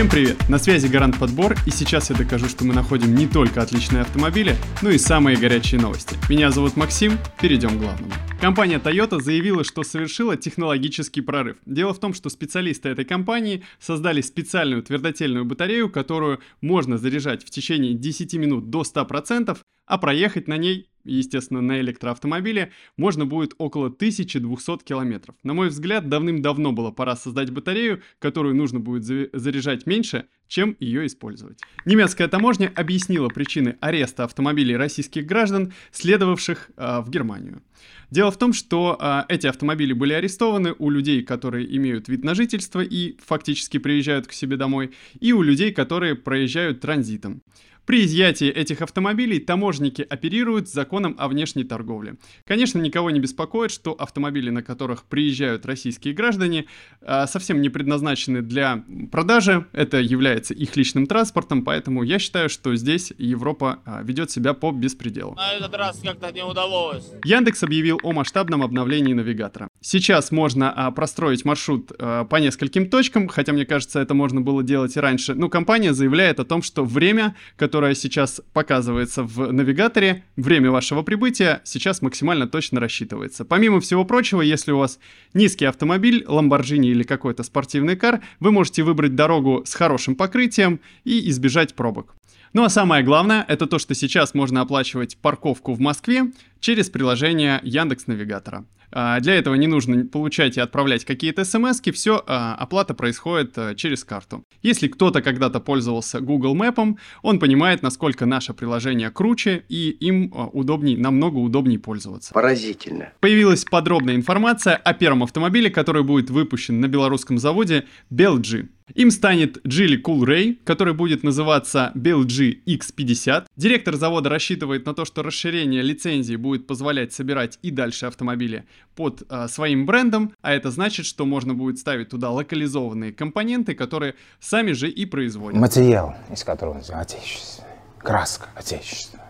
Всем привет! На связи Гарант Подбор, и сейчас я докажу, что мы находим не только отличные автомобили, но и самые горячие новости. Меня зовут Максим, перейдем к главному. Компания Toyota заявила, что совершила технологический прорыв. Дело в том, что специалисты этой компании создали специальную твердотельную батарею, которую можно заряжать в течение 10 минут до 100%, а проехать на ней естественно, на электроавтомобиле, можно будет около 1200 километров. На мой взгляд, давным-давно было пора создать батарею, которую нужно будет заряжать меньше, чем ее использовать. Немецкая таможня объяснила причины ареста автомобилей российских граждан, следовавших э, в Германию. Дело в том, что э, эти автомобили были арестованы у людей, которые имеют вид на жительство и фактически приезжают к себе домой, и у людей, которые проезжают транзитом. При изъятии этих автомобилей таможники оперируют законом о внешней торговле. Конечно, никого не беспокоит, что автомобили, на которых приезжают российские граждане, а, совсем не предназначены для продажи. Это является их личным транспортом, поэтому я считаю, что здесь Европа а, ведет себя по беспределу. На этот раз как-то не удалось. Яндекс объявил о масштабном обновлении навигатора. Сейчас можно а, простроить маршрут по нескольким точкам, хотя мне кажется, это можно было делать и раньше. Но компания заявляет о том, что время, которое которая сейчас показывается в навигаторе, время вашего прибытия сейчас максимально точно рассчитывается. Помимо всего прочего, если у вас низкий автомобиль, Lamborghini или какой-то спортивный кар, вы можете выбрать дорогу с хорошим покрытием и избежать пробок. Ну а самое главное, это то, что сейчас можно оплачивать парковку в Москве через приложение Яндекс Навигатора. А, для этого не нужно получать и отправлять какие-то смс все а, оплата происходит а, через карту. Если кто-то когда-то пользовался Google Map, он понимает, насколько наше приложение круче и им удобней, намного удобнее пользоваться. Поразительно. Появилась подробная информация о первом автомобиле, который будет выпущен на белорусском заводе Belgi. Им станет Geely Cool Ray, который будет называться BLG X50. Директор завода рассчитывает на то, что расширение лицензии будет позволять собирать и дальше автомобили под а, своим брендом, а это значит, что можно будет ставить туда локализованные компоненты, которые сами же и производят. Материал, из которого отечественный, краска отечественная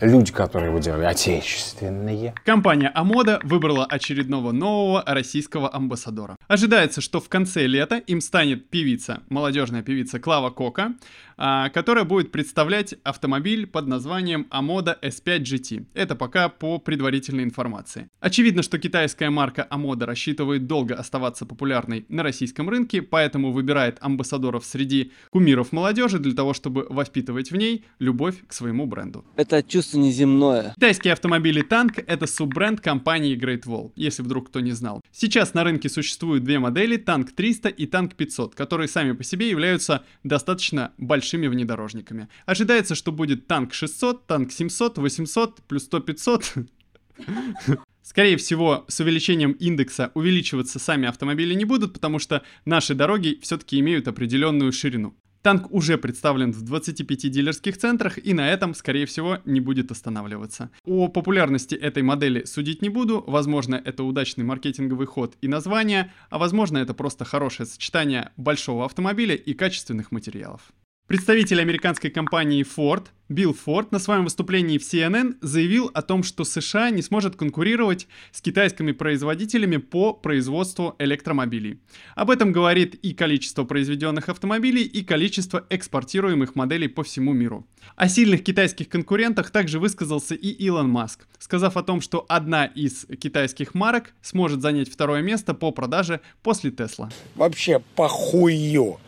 люди, которые его делали, отечественные. Компания Амода выбрала очередного нового российского амбассадора. Ожидается, что в конце лета им станет певица, молодежная певица Клава Кока, которая будет представлять автомобиль под названием Амода S5 GT. Это пока по предварительной информации. Очевидно, что китайская марка Амода рассчитывает долго оставаться популярной на российском рынке, поэтому выбирает амбассадоров среди кумиров молодежи для того, чтобы воспитывать в ней любовь к своему бренду. Это чувство неземное. Китайские автомобили танк — это суббренд компании Great Wall, если вдруг кто не знал. Сейчас на рынке существуют две модели, танк 300 и танк 500, которые сами по себе являются достаточно большими внедорожниками. Ожидается, что будет танк 600, танк 700, 800, плюс 100, 500. Скорее всего, с увеличением индекса увеличиваться сами автомобили не будут, потому что наши дороги все-таки имеют определенную ширину. Танк уже представлен в 25 дилерских центрах и на этом, скорее всего, не будет останавливаться. О популярности этой модели судить не буду, возможно, это удачный маркетинговый ход и название, а возможно, это просто хорошее сочетание большого автомобиля и качественных материалов. Представитель американской компании Ford Билл Форд на своем выступлении в CNN заявил о том, что США не сможет конкурировать с китайскими производителями по производству электромобилей. Об этом говорит и количество произведенных автомобилей, и количество экспортируемых моделей по всему миру. О сильных китайских конкурентах также высказался и Илон Маск, сказав о том, что одна из китайских марок сможет занять второе место по продаже после Тесла. Вообще похую.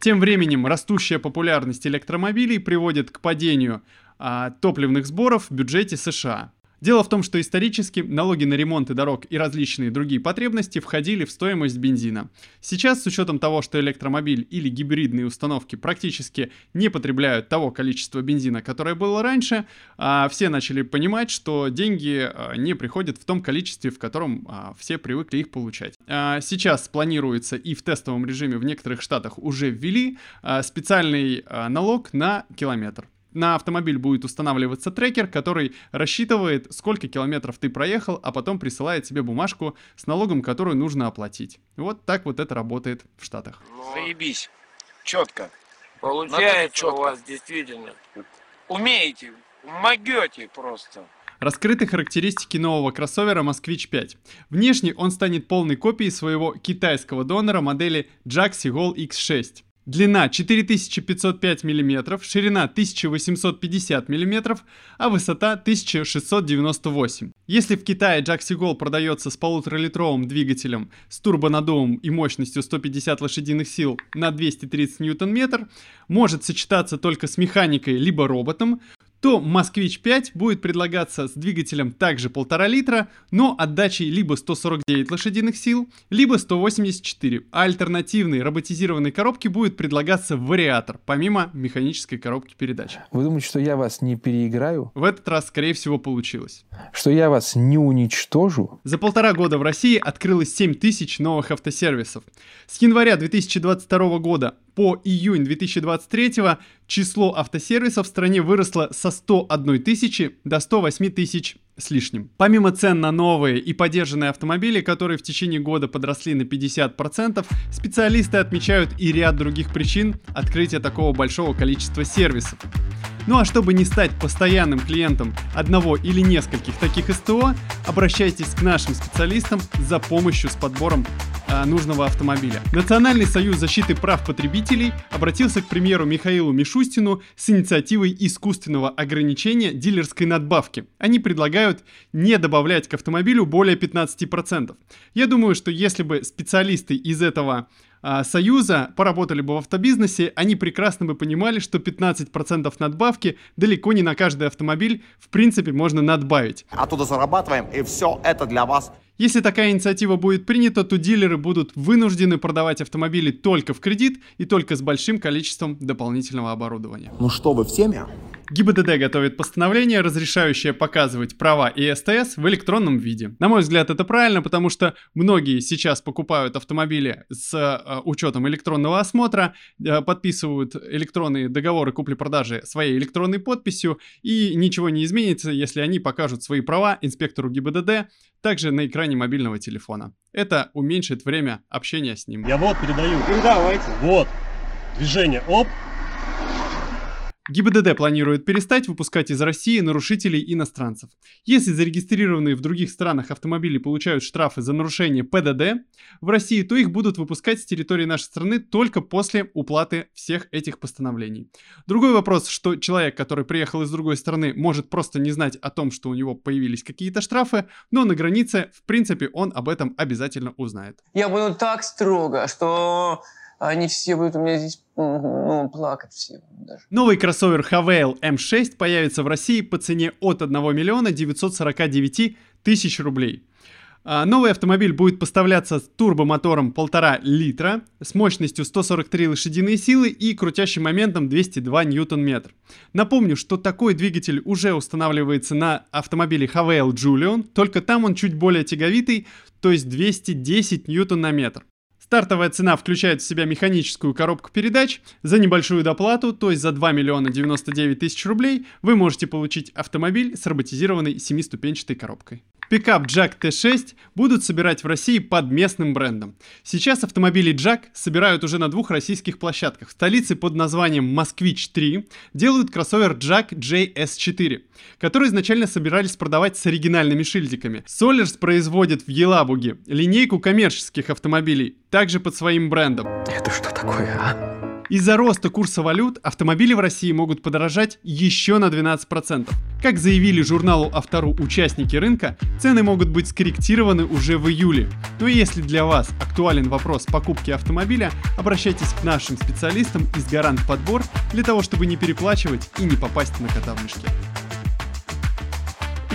Тем временем растущая популярность электромобилей приводит к падению а, топливных сборов в бюджете США. Дело в том, что исторически налоги на ремонты дорог и различные другие потребности входили в стоимость бензина. Сейчас, с учетом того, что электромобиль или гибридные установки практически не потребляют того количества бензина, которое было раньше, а, все начали понимать, что деньги а, не приходят в том количестве, в котором а, все привыкли их получать. Сейчас планируется и в тестовом режиме в некоторых штатах уже ввели специальный налог на километр на автомобиль будет устанавливаться трекер, который рассчитывает, сколько километров ты проехал, а потом присылает тебе бумажку с налогом, которую нужно оплатить. Вот так вот это работает в Штатах. Заебись. Четко. Получается у вас действительно. Умеете, могете просто. Раскрыты характеристики нового кроссовера Москвич 5. Внешне он станет полной копией своего китайского донора модели Jaxi Gol X6. Длина 4505 мм, ширина 1850 мм, а высота 1698. Если в Китае Jaxi Gol продается с полуторалитровым двигателем с турбонаддувом и мощностью 150 лошадиных сил на 230 ньютон-метр, может сочетаться только с механикой либо роботом, то Москвич 5 будет предлагаться с двигателем также 1,5 литра, но отдачей либо 149 лошадиных сил, либо 184, а альтернативной роботизированной коробки будет предлагаться вариатор, помимо механической коробки передач. Вы думаете, что я вас не переиграю? В этот раз, скорее всего, получилось. Что я вас не уничтожу? За полтора года в России открылось 7 тысяч новых автосервисов. С января 2022 года по июнь 2023 число автосервисов в стране выросло со 101 тысячи до 108 тысяч с лишним. Помимо цен на новые и поддержанные автомобили, которые в течение года подросли на 50%, специалисты отмечают и ряд других причин открытия такого большого количества сервисов. Ну а чтобы не стать постоянным клиентом одного или нескольких таких СТО, обращайтесь к нашим специалистам за помощью с подбором э, нужного автомобиля. Национальный союз защиты прав потребителей обратился к премьеру Михаилу Мишустину с инициативой искусственного ограничения дилерской надбавки. Они предлагают не добавлять к автомобилю более 15%. Я думаю, что если бы специалисты из этого а, Союза поработали бы в автобизнесе, они прекрасно бы понимали, что 15% надбавки далеко не на каждый автомобиль в принципе можно надбавить. Оттуда зарабатываем, и все это для вас. Если такая инициатива будет принята, то дилеры будут вынуждены продавать автомобили только в кредит и только с большим количеством дополнительного оборудования. Ну что, вы в теме? ГИБДД готовит постановление, разрешающее показывать права и СТС в электронном виде. На мой взгляд, это правильно, потому что многие сейчас покупают автомобили с э, учетом электронного осмотра, э, подписывают электронные договоры купли-продажи своей электронной подписью, и ничего не изменится, если они покажут свои права инспектору ГИБДД также на экране мобильного телефона. Это уменьшит время общения с ним. Я вот передаю. Передавайте. Вот. Движение. Оп. ГИБДД планирует перестать выпускать из России нарушителей иностранцев. Если зарегистрированные в других странах автомобили получают штрафы за нарушение ПДД в России, то их будут выпускать с территории нашей страны только после уплаты всех этих постановлений. Другой вопрос, что человек, который приехал из другой страны, может просто не знать о том, что у него появились какие-то штрафы, но на границе, в принципе, он об этом обязательно узнает. Я буду так строго, что они все будут у меня здесь ну, плакать все даже. Новый кроссовер Havail M6 появится в России по цене от 1 миллиона 949 тысяч рублей. А, новый автомобиль будет поставляться с турбомотором 1,5 литра, с мощностью 143 лошадиные силы и крутящим моментом 202 ньютон-метр. Напомню, что такой двигатель уже устанавливается на автомобиле Havail Julian, только там он чуть более тяговитый, то есть 210 ньютон на метр. Стартовая цена включает в себя механическую коробку передач. За небольшую доплату, то есть за 2 миллиона 99 тысяч рублей, вы можете получить автомобиль с роботизированной семиступенчатой коробкой. Пикап Jack T6 будут собирать в России под местным брендом. Сейчас автомобили Jack собирают уже на двух российских площадках. В столице под названием Москвич 3 делают кроссовер Jack JS4, который изначально собирались продавать с оригинальными шильдиками. Solers производит в Елабуге линейку коммерческих автомобилей, также под своим брендом. Это что такое, а? Из-за роста курса валют автомобили в России могут подорожать еще на 12%. Как заявили журналу Автору участники рынка, цены могут быть скорректированы уже в июле. Но если для вас актуален вопрос покупки автомобиля, обращайтесь к нашим специалистам из Гарант Подбор для того, чтобы не переплачивать и не попасть на кота в мешке.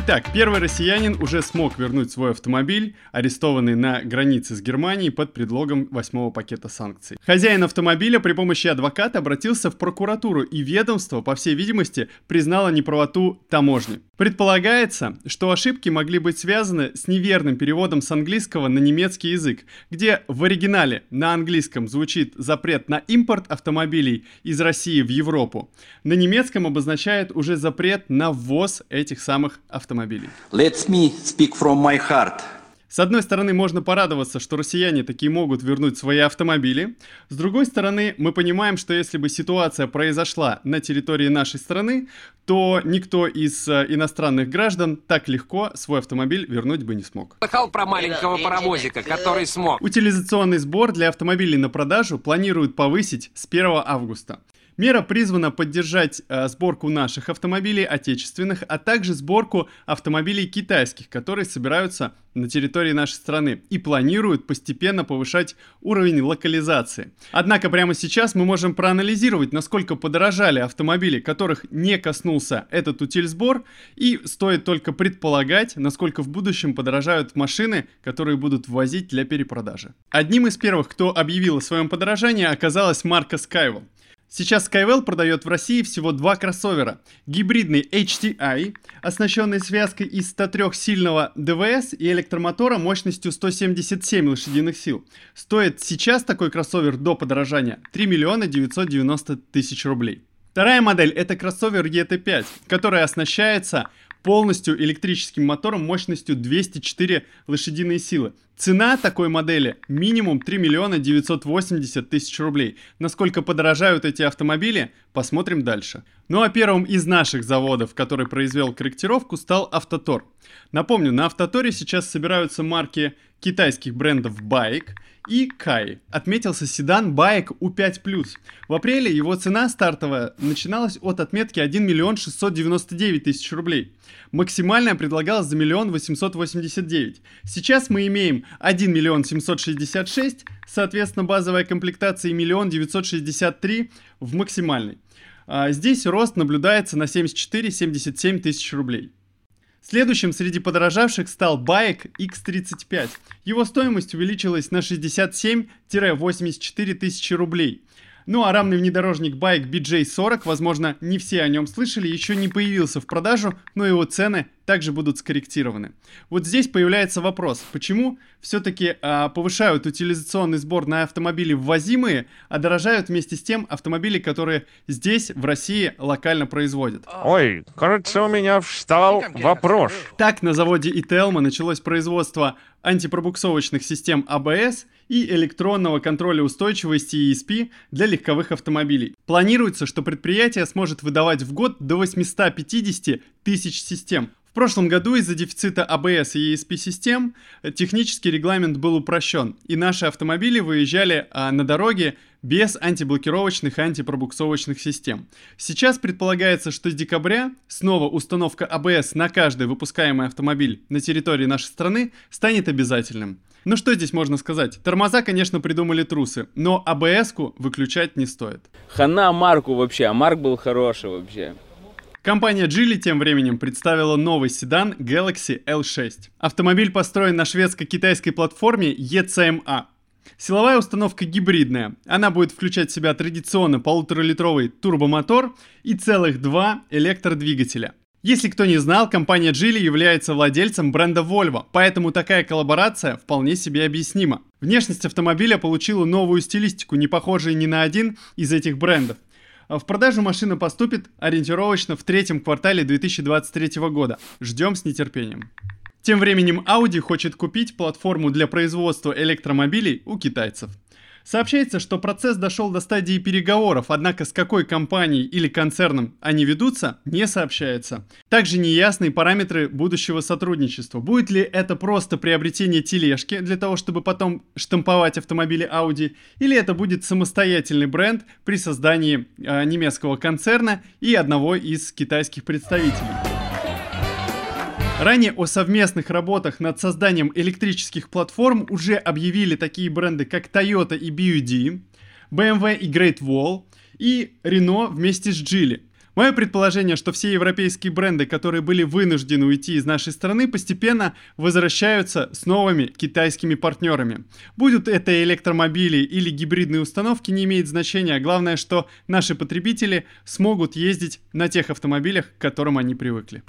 Итак, первый россиянин уже смог вернуть свой автомобиль, арестованный на границе с Германией под предлогом восьмого пакета санкций. Хозяин автомобиля при помощи адвоката обратился в прокуратуру, и ведомство, по всей видимости, признало неправоту таможни. Предполагается, что ошибки могли быть связаны с неверным переводом с английского на немецкий язык, где в оригинале на английском звучит запрет на импорт автомобилей из России в Европу. На немецком обозначает уже запрет на ввоз этих самых автомобилей. Let me speak from my heart. С одной стороны, можно порадоваться, что россияне такие могут вернуть свои автомобили. С другой стороны, мы понимаем, что если бы ситуация произошла на территории нашей страны, то никто из э, иностранных граждан так легко свой автомобиль вернуть бы не смог. Слыхал про маленького паровозика, который смог. Утилизационный сбор для автомобилей на продажу планируют повысить с 1 августа. Мера призвана поддержать э, сборку наших автомобилей отечественных, а также сборку автомобилей китайских, которые собираются на территории нашей страны и планируют постепенно повышать уровень локализации. Однако прямо сейчас мы можем проанализировать, насколько подорожали автомобили, которых не коснулся этот утильсбор, и стоит только предполагать, насколько в будущем подорожают машины, которые будут ввозить для перепродажи. Одним из первых, кто объявил о своем подорожании, оказалась марка Skywell. Сейчас Skywell продает в России всего два кроссовера. Гибридный HTI, оснащенный связкой из 103-сильного ДВС и электромотора мощностью 177 лошадиных сил. Стоит сейчас такой кроссовер до подорожания 3 миллиона 990 тысяч рублей. Вторая модель это кроссовер ET5, который оснащается полностью электрическим мотором мощностью 204 лошадиные силы. Цена такой модели минимум 3 миллиона 980 тысяч рублей. Насколько подорожают эти автомобили, посмотрим дальше. Ну а первым из наших заводов, который произвел корректировку, стал Автотор. Напомню, на Автоторе сейчас собираются марки китайских брендов Bike и Kai. Отметился седан Bike U5+. В апреле его цена стартовая начиналась от отметки 1 миллион 699 тысяч рублей. Максимальная предлагалась за миллион 889. Сейчас мы имеем 1 миллион 766, соответственно базовая комплектация и миллион 963 в максимальной. А здесь рост наблюдается на 74-77 тысяч рублей. Следующим среди подорожавших стал Байк X35. Его стоимость увеличилась на 67-84 тысячи рублей. Ну а рамный внедорожник Байк BJ40, возможно, не все о нем слышали, еще не появился в продажу, но его цены также будут скорректированы. Вот здесь появляется вопрос, почему все-таки а, повышают утилизационный сбор на автомобили ввозимые, а дорожают вместе с тем автомобили, которые здесь, в России, локально производят. Ой, кажется, у меня встал вопрос. Так на заводе Ителма началось производство антипробуксовочных систем АБС и электронного контроля устойчивости ESP для легковых автомобилей. Планируется, что предприятие сможет выдавать в год до 850 тысяч систем. В прошлом году из-за дефицита ABS и ESP-систем технический регламент был упрощен, и наши автомобили выезжали а, на дороге без антиблокировочных и антипробуксовочных систем. Сейчас предполагается, что с декабря снова установка ABS на каждый выпускаемый автомобиль на территории нашей страны станет обязательным. Ну что здесь можно сказать? Тормоза, конечно, придумали трусы, но АБС-ку выключать не стоит. Хана Марку вообще, а Марк был хороший вообще. Компания Geely тем временем представила новый седан Galaxy L6. Автомобиль построен на шведско-китайской платформе ECMA. Силовая установка гибридная. Она будет включать в себя традиционно полуторалитровый турбомотор и целых два электродвигателя. Если кто не знал, компания Geely является владельцем бренда Volvo, поэтому такая коллаборация вполне себе объяснима. Внешность автомобиля получила новую стилистику, не похожую ни на один из этих брендов. А в продажу машина поступит ориентировочно в третьем квартале 2023 года. Ждем с нетерпением. Тем временем Audi хочет купить платформу для производства электромобилей у китайцев. Сообщается, что процесс дошел до стадии переговоров, однако с какой компанией или концерном они ведутся, не сообщается. Также неясны параметры будущего сотрудничества. Будет ли это просто приобретение тележки для того, чтобы потом штамповать автомобили Audi, или это будет самостоятельный бренд при создании э, немецкого концерна и одного из китайских представителей. Ранее о совместных работах над созданием электрических платформ уже объявили такие бренды, как Toyota и BUD, BMW и Great Wall и Renault вместе с Geely. Мое предположение, что все европейские бренды, которые были вынуждены уйти из нашей страны, постепенно возвращаются с новыми китайскими партнерами. Будут это электромобили или гибридные установки, не имеет значения. Главное, что наши потребители смогут ездить на тех автомобилях, к которым они привыкли.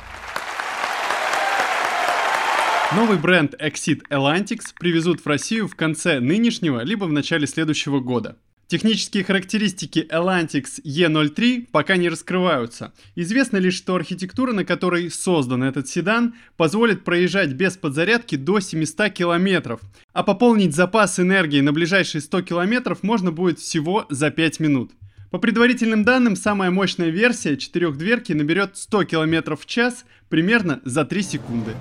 Новый бренд Exit Elantix привезут в Россию в конце нынешнего либо в начале следующего года. Технические характеристики Elantix E03 пока не раскрываются. Известно лишь, что архитектура, на которой создан этот седан, позволит проезжать без подзарядки до 700 километров, а пополнить запас энергии на ближайшие 100 километров можно будет всего за 5 минут. По предварительным данным, самая мощная версия четырехдверки наберет 100 км в час примерно за 3 секунды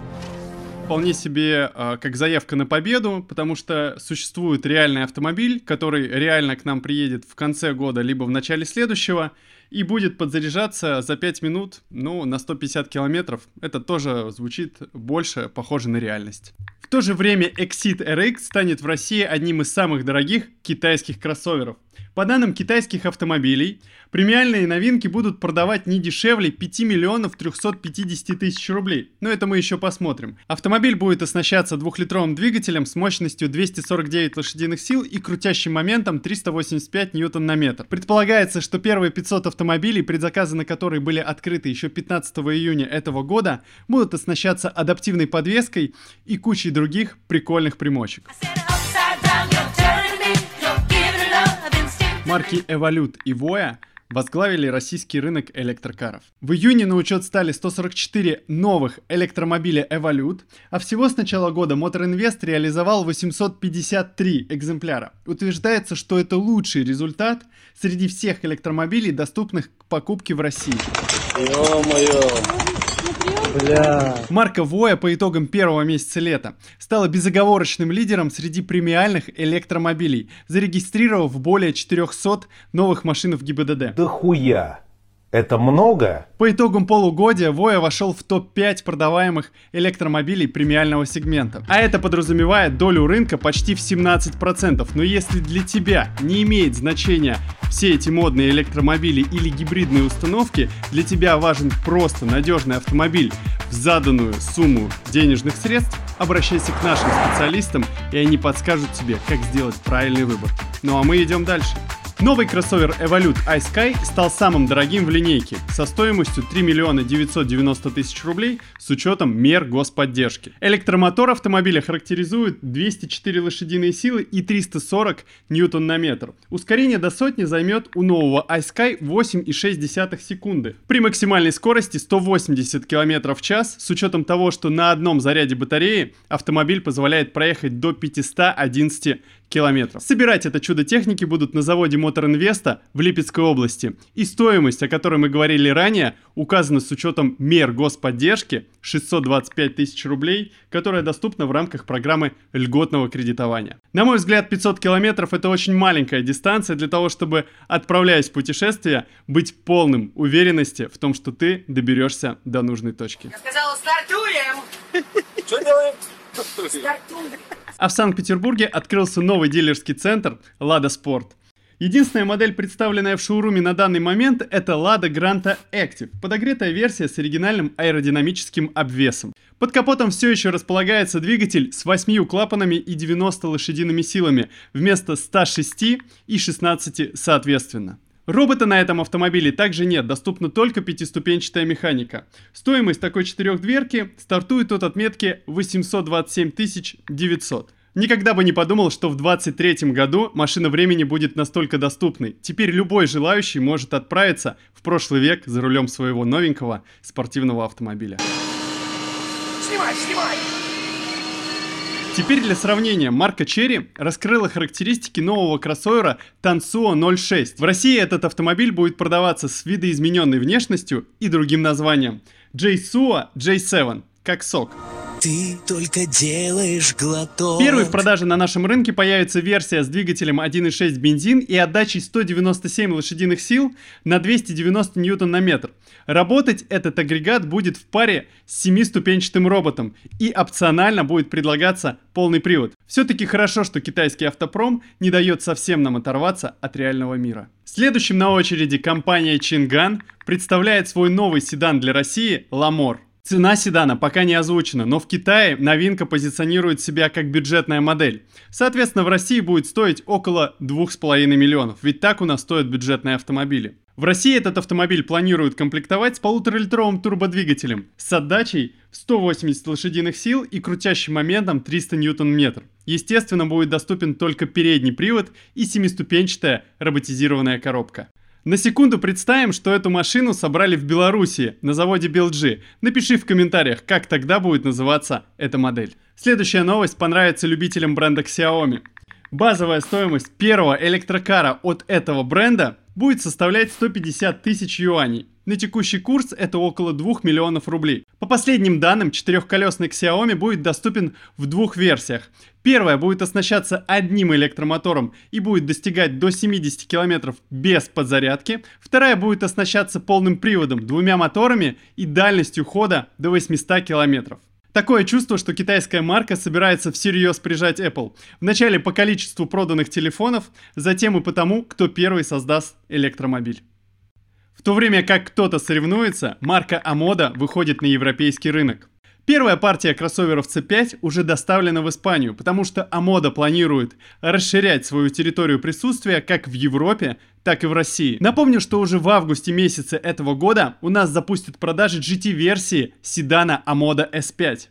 вполне себе э, как заявка на победу, потому что существует реальный автомобиль, который реально к нам приедет в конце года, либо в начале следующего, и будет подзаряжаться за 5 минут, ну, на 150 километров. Это тоже звучит больше похоже на реальность. В то же время Exit RX станет в России одним из самых дорогих китайских кроссоверов. По данным китайских автомобилей, премиальные новинки будут продавать не дешевле 5 миллионов 350 тысяч рублей. Но это мы еще посмотрим. Автомобиль будет оснащаться двухлитровым двигателем с мощностью 249 лошадиных сил и крутящим моментом 385 ньютон на метр. Предполагается, что первые 500 автомобилей, предзаказы на которые были открыты еще 15 июня этого года, будут оснащаться адаптивной подвеской и кучей других прикольных примочек. Марки Evolute и Voya возглавили российский рынок электрокаров. В июне на учет стали 144 новых электромобиля Evolute, а всего с начала года Motor Invest реализовал 853 экземпляра. Утверждается, что это лучший результат среди всех электромобилей, доступных к покупке в России. Ё-моё! Бля. Марка Воя по итогам первого месяца лета стала безоговорочным лидером среди премиальных электромобилей, зарегистрировав более 400 новых машин в ГИБДД. Да хуя! Это много? По итогам полугодия Воя вошел в топ-5 продаваемых электромобилей премиального сегмента. А это подразумевает долю рынка почти в 17%. Но если для тебя не имеет значения все эти модные электромобили или гибридные установки, для тебя важен просто надежный автомобиль в заданную сумму денежных средств, обращайся к нашим специалистам, и они подскажут тебе, как сделать правильный выбор. Ну а мы идем дальше. Новый кроссовер Evolute iSky стал самым дорогим в линейке, со стоимостью 3 миллиона 990 тысяч рублей с учетом мер господдержки. Электромотор автомобиля характеризует 204 лошадиные силы и 340 ньютон на метр. Ускорение до сотни займет у нового iSky 8,6 секунды. При максимальной скорости 180 км в час, с учетом того, что на одном заряде батареи автомобиль позволяет проехать до 511 километров. Собирать это чудо техники будут на заводе Мотор Инвеста в Липецкой области. И стоимость, о которой мы говорили ранее, указана с учетом мер господдержки 625 тысяч рублей, которая доступна в рамках программы льготного кредитования. На мой взгляд, 500 километров это очень маленькая дистанция для того, чтобы, отправляясь в путешествие, быть полным уверенности в том, что ты доберешься до нужной точки. Я сказала, стартуем! Что делаем? Стартуем! А в Санкт-Петербурге открылся новый дилерский центр «Лада Спорт». Единственная модель, представленная в шоуруме на данный момент, это Lada Granta Active, подогретая версия с оригинальным аэродинамическим обвесом. Под капотом все еще располагается двигатель с 8 клапанами и 90 лошадиными силами, вместо 106 и 16 соответственно. Робота на этом автомобиле также нет, доступна только пятиступенчатая механика. Стоимость такой четырехдверки стартует от отметки 827 900. Никогда бы не подумал, что в 23 году машина времени будет настолько доступной. Теперь любой желающий может отправиться в прошлый век за рулем своего новенького спортивного автомобиля. Снимай, снимай! Теперь для сравнения, марка Cherry раскрыла характеристики нового кроссовера Tansuo 06. В России этот автомобиль будет продаваться с видоизмененной внешностью и другим названием. Jaecoo J7, как сок. Ты только делаешь глоток. Первый в продаже на нашем рынке появится версия с двигателем 1.6 бензин и отдачей 197 лошадиных сил на 290 ньютон на метр. Работать этот агрегат будет в паре с 7-ступенчатым роботом и опционально будет предлагаться полный привод. Все-таки хорошо, что китайский автопром не дает совсем нам оторваться от реального мира. Следующим на очереди компания Changan представляет свой новый седан для России Lamore. Цена седана пока не озвучена, но в Китае новинка позиционирует себя как бюджетная модель. Соответственно, в России будет стоить около 2,5 миллионов, ведь так у нас стоят бюджетные автомобили. В России этот автомобиль планируют комплектовать с полуторалитровым турбодвигателем с отдачей в 180 лошадиных сил и крутящим моментом 300 ньютон-метр. Естественно, будет доступен только передний привод и семиступенчатая роботизированная коробка. На секунду представим, что эту машину собрали в Беларуси на заводе BLG. Напиши в комментариях, как тогда будет называться эта модель. Следующая новость понравится любителям бренда Xiaomi. Базовая стоимость первого электрокара от этого бренда будет составлять 150 тысяч юаней. На текущий курс это около 2 миллионов рублей. По последним данным, четырехколесный Xiaomi будет доступен в двух версиях. Первая будет оснащаться одним электромотором и будет достигать до 70 км без подзарядки. Вторая будет оснащаться полным приводом, двумя моторами и дальностью хода до 800 км. Такое чувство, что китайская марка собирается всерьез прижать Apple. Вначале по количеству проданных телефонов, затем и по тому, кто первый создаст электромобиль. В то время как кто-то соревнуется, марка Амода выходит на европейский рынок. Первая партия кроссоверов C5 уже доставлена в Испанию, потому что Амода планирует расширять свою территорию присутствия как в Европе, так и в России. Напомню, что уже в августе месяце этого года у нас запустят продажи GT-версии седана Амода S5.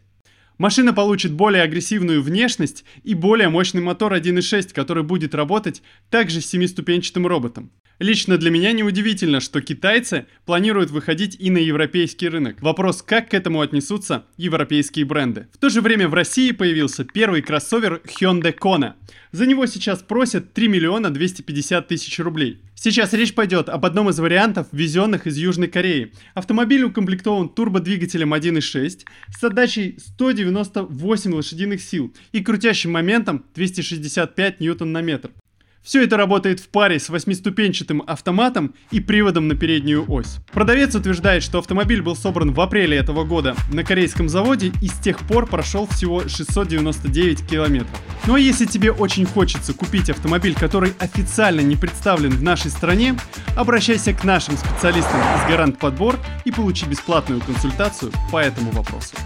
Машина получит более агрессивную внешность и более мощный мотор 1.6, который будет работать также с семиступенчатым роботом. Лично для меня неудивительно, что китайцы планируют выходить и на европейский рынок. Вопрос, как к этому отнесутся европейские бренды. В то же время в России появился первый кроссовер Hyundai Kona. За него сейчас просят 3 миллиона 250 тысяч рублей. Сейчас речь пойдет об одном из вариантов, везенных из Южной Кореи. Автомобиль укомплектован турбодвигателем 1.6 с отдачей 198 лошадиных сил и крутящим моментом 265 ньютон на метр. Все это работает в паре с восьмиступенчатым автоматом и приводом на переднюю ось. Продавец утверждает, что автомобиль был собран в апреле этого года на корейском заводе и с тех пор прошел всего 699 километров. Ну а если тебе очень хочется купить автомобиль, который официально не представлен в нашей стране, обращайся к нашим специалистам из Гарант Подбор и получи бесплатную консультацию по этому вопросу.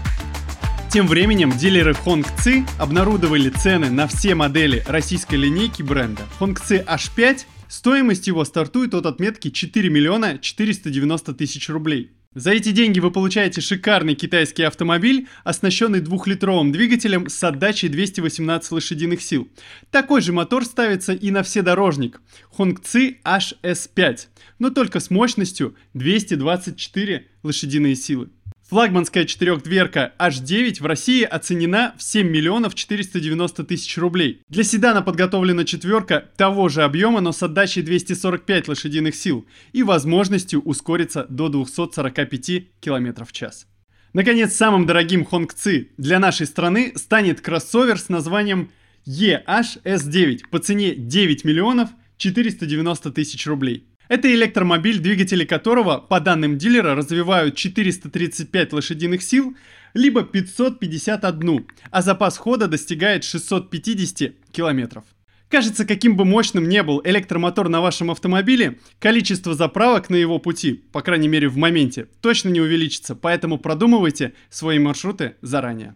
Тем временем дилеры Hongqi обнародовали цены на все модели российской линейки бренда. Hongqi H5, стоимость его стартует от отметки 4 миллиона 490 тысяч рублей. За эти деньги вы получаете шикарный китайский автомобиль, оснащенный двухлитровым двигателем с отдачей 218 лошадиных сил. Такой же мотор ставится и на вседорожник Hongqi HS5, но только с мощностью 224 лошадиные силы. Флагманская четырехдверка H9 в России оценена в 7 миллионов 490 тысяч рублей. Для седана подготовлена четверка того же объема, но с отдачей 245 лошадиных сил и возможностью ускориться до 245 км в час. Наконец, самым дорогим Hongqi для нашей страны станет кроссовер с названием EHS9 по цене 9 миллионов 490 тысяч рублей. Это электромобиль, двигатели которого, по данным дилера, развивают 435 лошадиных сил, либо 551, а запас хода достигает 650 километров. Кажется, каким бы мощным не был электромотор на вашем автомобиле, количество заправок на его пути, по крайней мере в моменте, точно не увеличится, поэтому продумывайте свои маршруты заранее.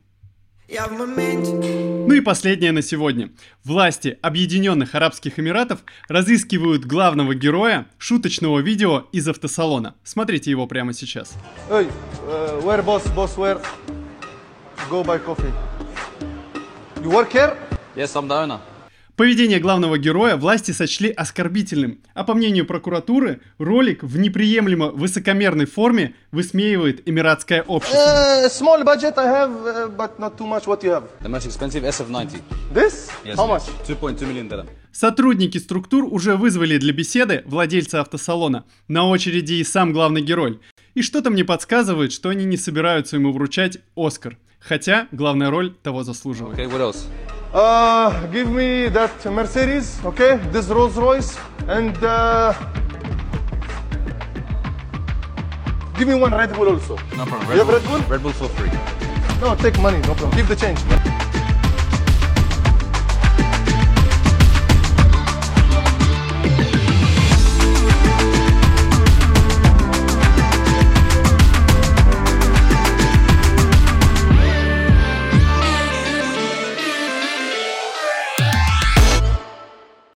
Ну и последнее на сегодня. Власти Объединенных Арабских Эмиратов разыскивают главного героя шуточного видео из автосалона. Смотрите его прямо сейчас. Hey, uh, where boss, boss, where? Go buy coffee. You work here? Yes, I'm the owner. Поведение главного героя власти сочли оскорбительным, а по мнению прокуратуры, ролик в неприемлемо высокомерной форме высмеивает эмиратское общество. Uh, small budget I have, but not too much. What you have? The most expensive SF90. This? Yes, How much? 2.2 million dirham. Сотрудники структур уже вызвали для беседы владельца автосалона. На очереди и сам главный герой. И что-то мне подсказывает, что они не собираются ему вручать Оскар. Хотя главная роль того заслуживает. Okay, what else? Uh, give me that Mercedes, okay? This Rolls Royce, and uh, give me one Red Bull also. No problem. You have Red Bull? Red Bull for free. No, take money, no problem. Give the change.